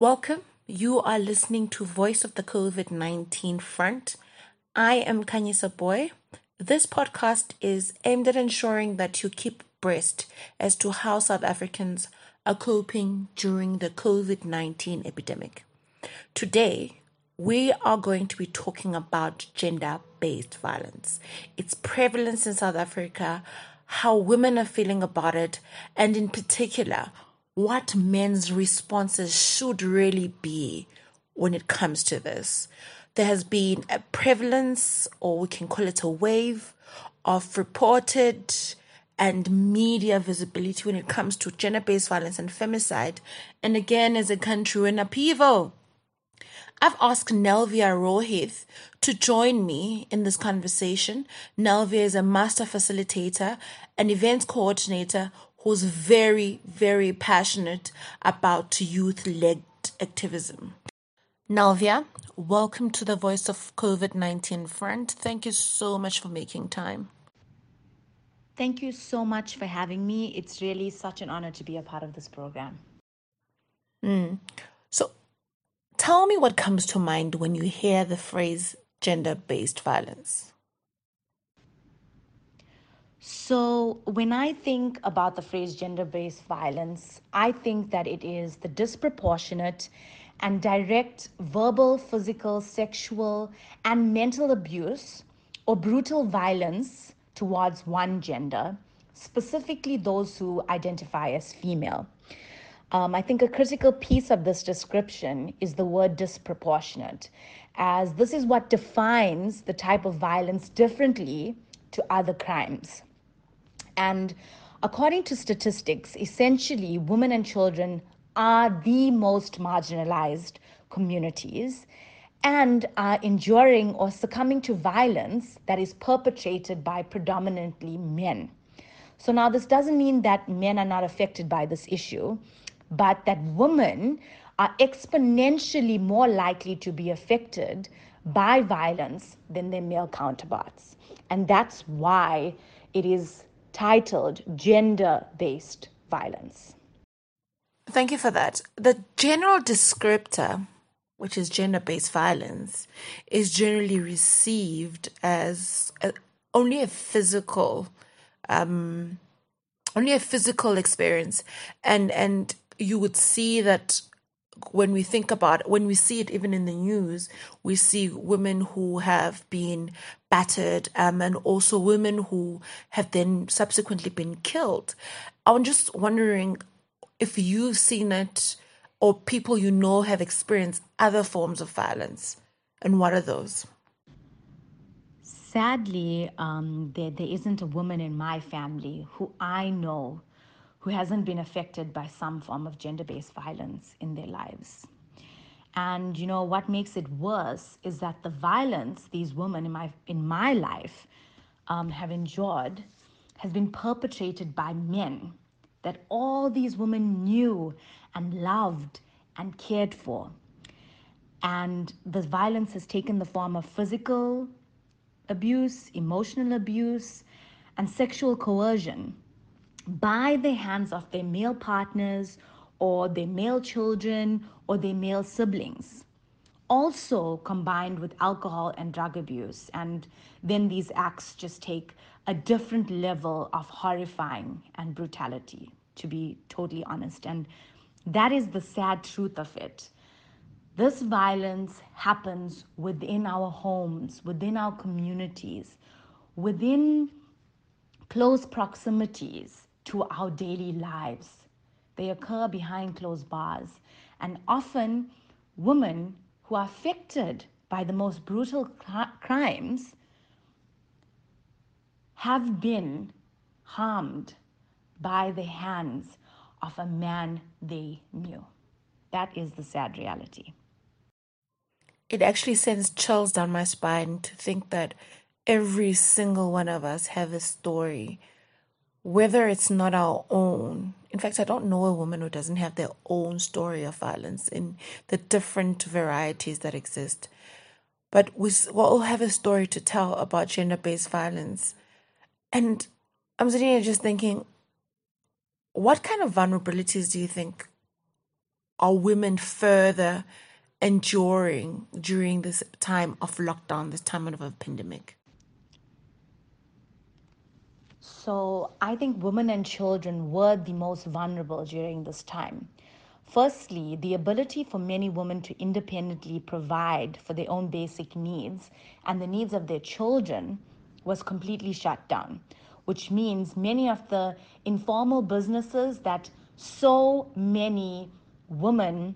Welcome. You are listening to Voice of the COVID 19 Front. I am Kanyisa Boy. This podcast is aimed at ensuring that you keep abreast as to how South Africans are coping during the COVID 19 epidemic. Today, we are going to be talking about gender based violence, its prevalence in South Africa, how women are feeling about it, and in particular, what men's responses should really be when it comes to this. There has been a prevalence, or we can call it a wave, of reported and media visibility when it comes to gender based violence and femicide. And again, as a country in upheaval. I've asked Nelvia Rohith to join me in this conversation. Nelvia is a master facilitator and events coordinator who's very, very passionate about youth led activism. Nalvia, welcome to the Voice of COVID 19 Front. Thank you so much for making time. Thank you so much for having me. It's really such an honor to be a part of this program. Mm. So, tell me what comes to mind when you hear the phrase gender based violence. So, when I think about the phrase gender based violence, I think that it is the disproportionate and direct verbal, physical, sexual, and mental abuse or brutal violence towards one gender, specifically those who identify as female. Um, I think a critical piece of this description is the word disproportionate, as this is what defines the type of violence differently to other crimes. And according to statistics, essentially, women and children are the most marginalized communities and are enduring or succumbing to violence that is perpetrated by predominantly men. So, now this doesn't mean that men are not affected by this issue, but that women are exponentially more likely to be affected by violence than their male counterparts. And that's why it is titled Gender Based Violence. Thank you for that. The general descriptor, which is gender based violence, is generally received as a, only a physical. Um, only a physical experience and and you would see that when we think about when we see it even in the news we see women who have been battered um, and also women who have then subsequently been killed. I'm just wondering if you've seen it or people you know have experienced other forms of violence and what are those? Sadly um, there, there isn't a woman in my family who i know who hasn't been affected by some form of gender based violence in their lives. And you know what makes it worse is that the violence these women in my in my life um, have endured has been perpetrated by men that all these women knew and loved and cared for. And the violence has taken the form of physical abuse, emotional abuse, and sexual coercion by the hands of their male partners or their male children or their male siblings. Also combined with alcohol and drug abuse. And then these acts just take a different level of horrifying and brutality, to be totally honest. And that is the sad truth of it. This violence happens within our homes, within our communities, within close proximities to our daily lives. They occur behind closed bars, and often women who are affected by the most brutal crimes have been harmed by the hands of a man they knew. That is the sad reality. It actually sends chills down my spine to think that every single one of us have a story whether it's not our own. In fact, I don't know a woman who doesn't have their own story of violence in the different varieties that exist. But we all have a story to tell about gender based violence. And I'm sitting here just thinking, what kind of vulnerabilities do you think are women further enduring during this time of lockdown, this time of a pandemic? So I think women and children were the most vulnerable during this time. Firstly, the ability for many women to independently provide for their own basic needs and the needs of their children was completely shut down, which means many of the informal businesses that so many women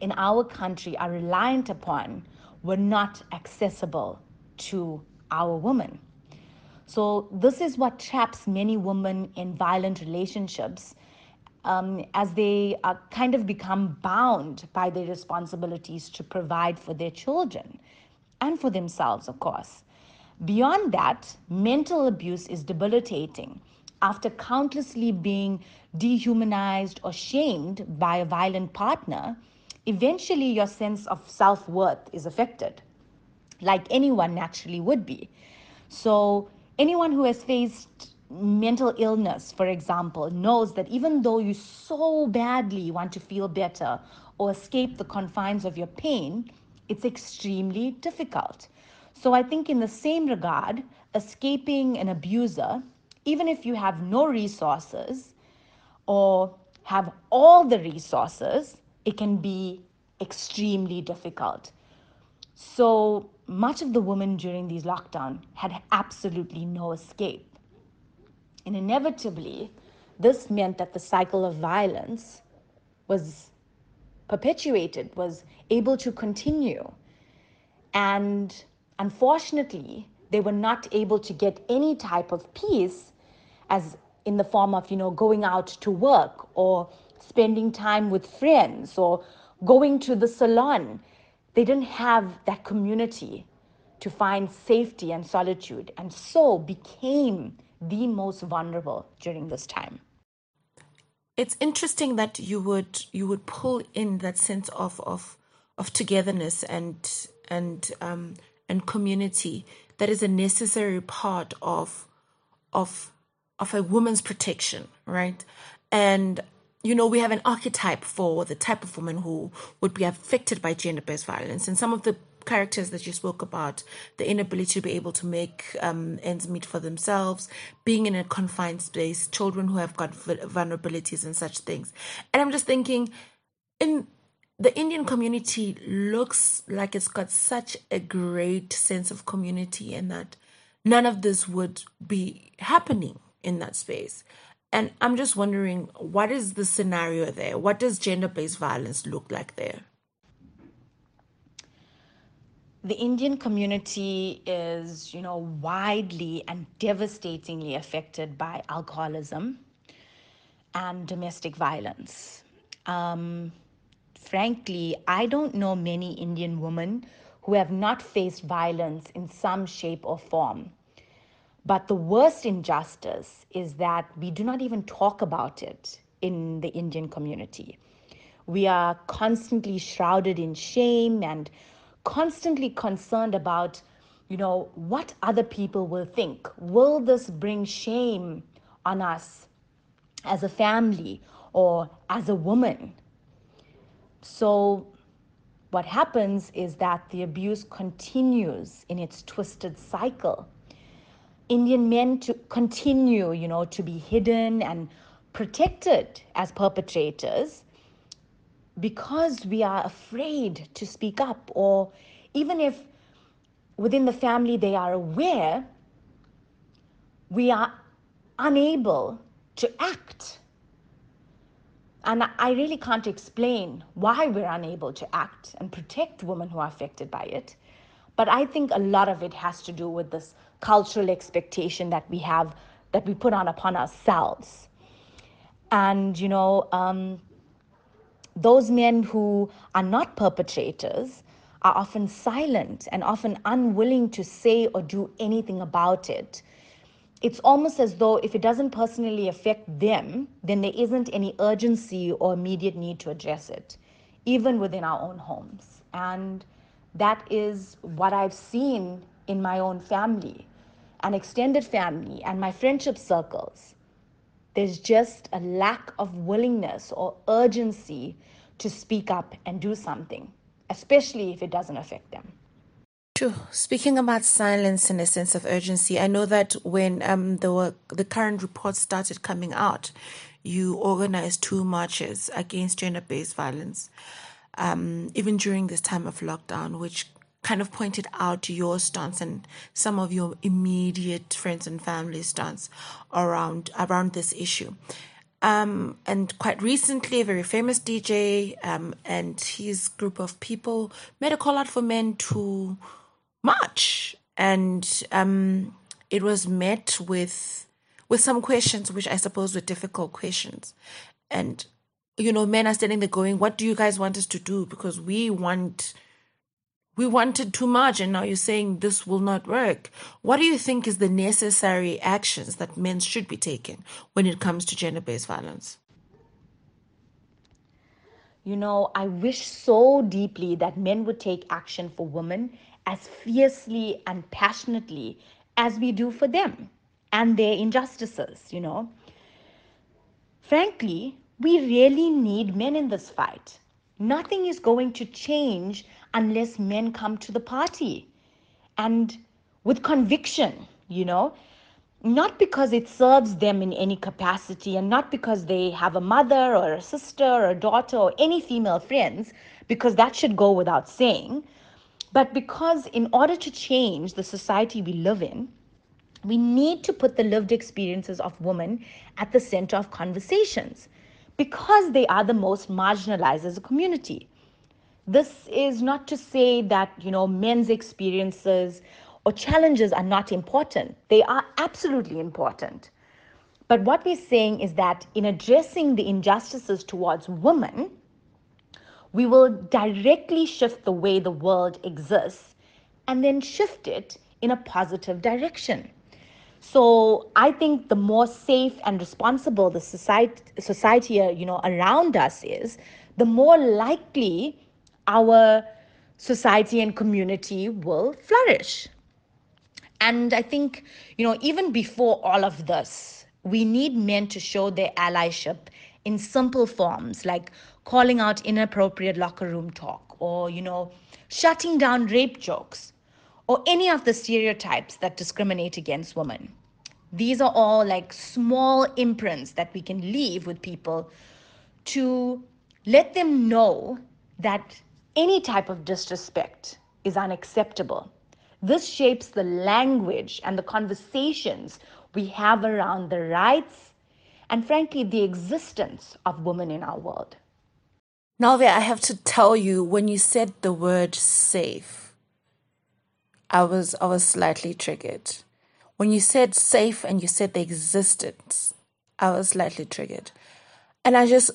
in our country are reliant upon were not accessible to our women. So, this is what traps many women in violent relationships um, as they are kind of become bound by their responsibilities to provide for their children and for themselves, of course. Beyond that, mental abuse is debilitating. After countlessly being dehumanized or shamed by a violent partner, eventually your sense of self worth is affected, like anyone naturally would be. So, anyone who has faced mental illness, for example, knows that even though you so badly want to feel better or escape the confines of your pain, it's extremely difficult. So, I think, in the same regard, escaping an abuser, even if you have no resources or have all the resources, it can be extremely difficult. So, much of the women during these lockdown had absolutely no escape. And inevitably, this meant that the cycle of violence was perpetuated, was able to continue. And unfortunately, they were not able to get any type of peace as in the form of, you know, going out to work or spending time with friends or going to the salon. They didn't have that community to find safety and solitude, and so became the most vulnerable during this time. It's interesting that you would you would pull in that sense of of of togetherness and and um, and community that is a necessary part of of of a woman's protection, right? And you know, we have an archetype for the type of woman who would be affected by gender based violence. And some of the characters that you spoke about, the inability to be able to make um, ends meet for themselves, being in a confined space, children who have got vulnerabilities and such things. And I'm just thinking, in the Indian community looks like it's got such a great sense of community and that none of this would be happening in that space. And I'm just wondering, what is the scenario there? What does gender based violence look like there? the Indian community is, you know, widely and devastatingly affected by alcoholism and domestic violence. Um, frankly, I don't know many Indian women who have not faced violence in some shape or form. But the worst injustice is that we do not even talk about it in the Indian community. We are constantly shrouded in shame and constantly concerned about, you know, what other people will think. Will this bring shame on us as a family or as a woman? So, what happens is that the abuse continues in its twisted cycle. Indian men to continue, you know, to be hidden and protected as perpetrators because we are afraid to speak up, or even if within the family they are aware, we are unable to act. And I really can't explain why we're unable to act and protect women who are affected by it. But I think a lot of it has to do with this cultural expectation that we have, that we put on upon ourselves. And, you know, um, those men who are not perpetrators are often silent and often unwilling to say or do anything about it. It's almost as though if it doesn't personally affect them, then there isn't any urgency or immediate need to address it, even within our own homes. And that is what I've seen in my own family, an extended family, and my friendship circles. There's just a lack of willingness or urgency to speak up and do something, especially if it doesn't affect them. True. Speaking about silence and a sense of urgency, I know that when um, the the current reports started coming out, you organized two marches against gender-based violence, um, even during this time of lockdown, which kind of pointed out your stance and some of your immediate friends and family stance around around this issue. Um, and quite recently, a very famous DJ um, and his group of people made a call out for men to march, and um, it was met with with some questions, which I suppose were difficult questions. And you know, men are standing there going, "What do you guys want us to do? Because we want." we wanted too much and now you're saying this will not work. What do you think is the necessary actions that men should be taking when it comes to gender based violence? You know, I wish so deeply that men would take action for women as fiercely and passionately as we do for them and their injustices, you know. Frankly, we really need men in this fight. Nothing is going to change unless men come to the party and with conviction, you know, not because it serves them in any capacity and not because they have a mother or a sister or a daughter or any female friends, because that should go without saying, but because in order to change the society we live in, we need to put the lived experiences of women at the center of conversations because they are the most marginalized as a community. This is not to say that, you know, men's experiences or challenges are not important. They are absolutely important. But what we're saying is that in addressing the injustices towards women, we will directly shift the way the world exists and then shift it in a positive direction. So I think the more safe and responsible the society, society you know, around us is, the more likely our society and community will flourish. And I think, you know, even before all of this, we need men to show their allyship in simple forms like calling out inappropriate locker room talk or, you know, shutting down rape jokes or any of the stereotypes that discriminate against women. These are all like small imprints that we can leave with people to let them know that any type of disrespect is unacceptable. This shapes the language and the conversations we have around the rights and, frankly, the existence of women in our world. Nalvia, I have to tell you, when you said the word safe, I was I was slightly triggered. When you said safe and you said the existence, I was slightly triggered. And I just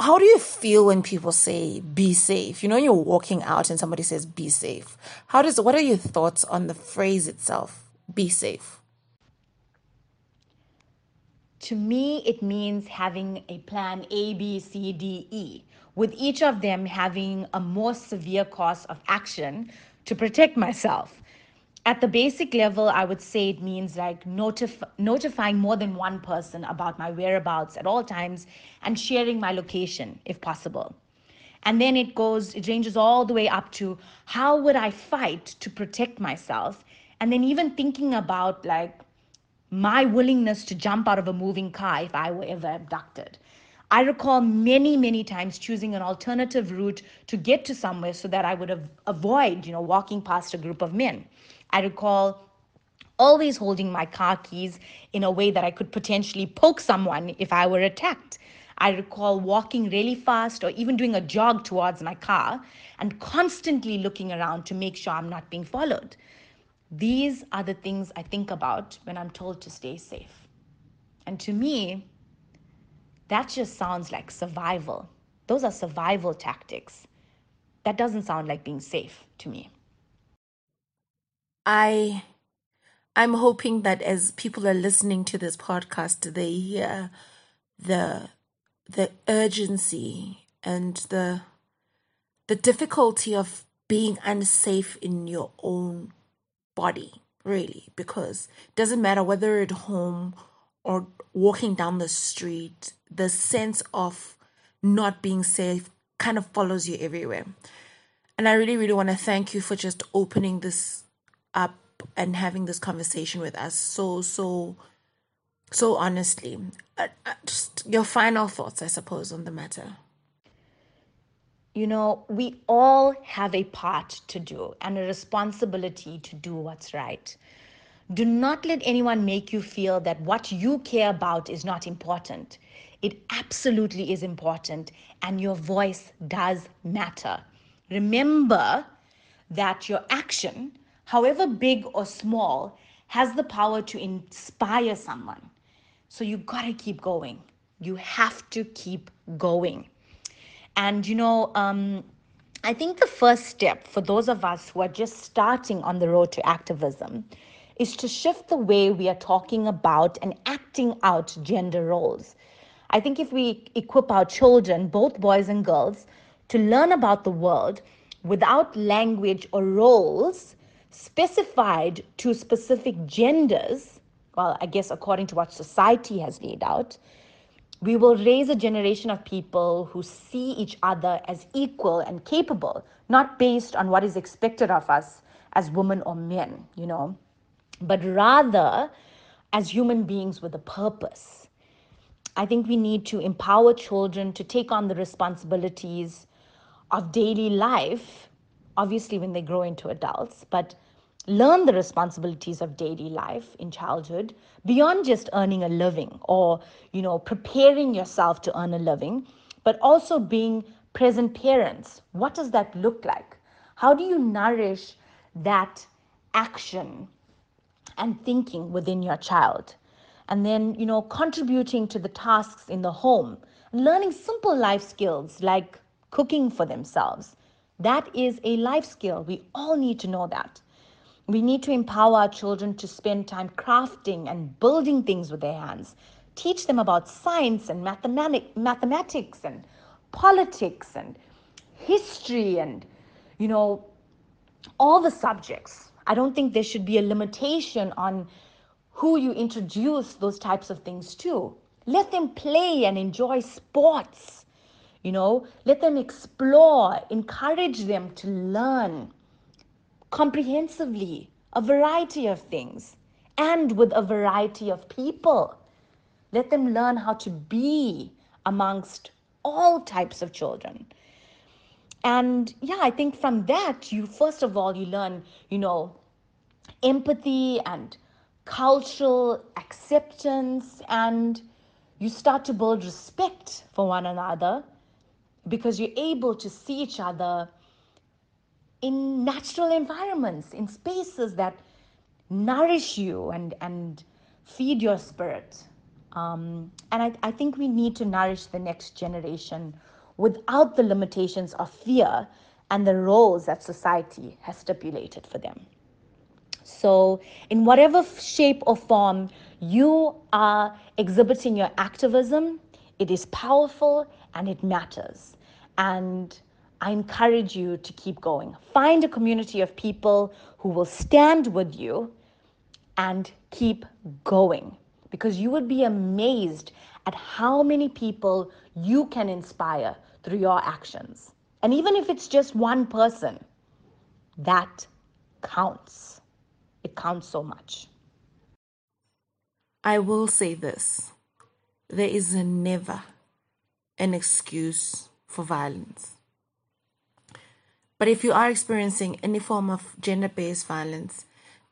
how do you feel when people say be safe you know you're walking out and somebody says be safe how does what are your thoughts on the phrase itself be safe to me it means having a plan a b c d e with each of them having a more severe course of action to protect myself at the basic level, I would say it means like notif- notifying more than one person about my whereabouts at all times and sharing my location if possible. And then it goes, it ranges all the way up to how would I fight to protect myself? And then even thinking about like my willingness to jump out of a moving car if I were ever abducted. I recall many, many times choosing an alternative route to get to somewhere so that I would have avoid, you know, walking past a group of men. I recall always holding my car keys in a way that I could potentially poke someone if I were attacked. I recall walking really fast or even doing a jog towards my car and constantly looking around to make sure I'm not being followed. These are the things I think about when I'm told to stay safe. And to me, that just sounds like survival. Those are survival tactics. That doesn't sound like being safe to me. I I'm hoping that as people are listening to this podcast, they hear the the urgency and the the difficulty of being unsafe in your own body, really, because it doesn't matter whether at home or walking down the street, the sense of not being safe kind of follows you everywhere. And I really, really want to thank you for just opening this up and having this conversation with us so, so, so honestly. Uh, uh, just your final thoughts, I suppose, on the matter. You know, we all have a part to do and a responsibility to do what's right. Do not let anyone make you feel that what you care about is not important. It absolutely is important, and your voice does matter. Remember that your action, however big or small, has the power to inspire someone. So you gotta keep going. You have to keep going. And you know, um, I think the first step for those of us who are just starting on the road to activism is to shift the way we are talking about and acting out gender roles. I think if we equip our children, both boys and girls, to learn about the world without language or roles specified to specific genders, well, I guess according to what society has laid out, we will raise a generation of people who see each other as equal and capable, not based on what is expected of us as women or men, you know but rather as human beings with a purpose. I think we need to empower children to take on the responsibilities of daily life, obviously, when they grow into adults, but learn the responsibilities of daily life in childhood beyond just earning a living or you know preparing yourself to earn a living but also being present parents what does that look like how do you nourish that action and thinking within your child. And then, you know, contributing to the tasks in the home, learning simple life skills like cooking for themselves. That is a life skill. We all need to know that. We need to empower our children to spend time crafting and building things with their hands. Teach them about science and mathematic, mathematics and politics and history and, you know, all the subjects. I don't think there should be a limitation on who you introduce those types of things to. Let them play and enjoy sports. You know, let them explore, encourage them to learn comprehensively a variety of things and with a variety of people. Let them learn how to be amongst all types of children. And yeah i think from that you first of all you learn you know empathy and cultural acceptance and you start to build respect for one another because you're able to see each other in natural environments in spaces that nourish you and and feed your spirit um, and I, I think we need to nourish the next generation without the limitations of fear and the roles that society has stipulated for them. So, in whatever shape or form you are exhibiting your activism, it is powerful and it matters. And I encourage you to keep going. Find a community of people who will stand with you and keep going because you would be amazed at how many people you can inspire through your actions. And even if it's just one person, that counts. It counts so much. I will say this there is never an excuse for violence. But if you are experiencing any form of gender based violence,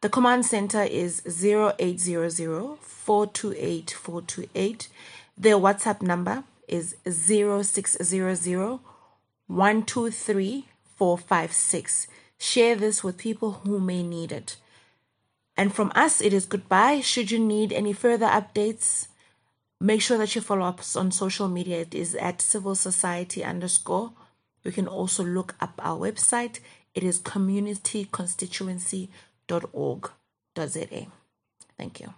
the command center is 0800 428 428. Their WhatsApp number is 0600 123 456. Share this with people who may need it. And from us, it is goodbye. Should you need any further updates, make sure that you follow us on social media. It is at civil society underscore. You can also look up our website. It is communityconstituency.org.za. Thank you.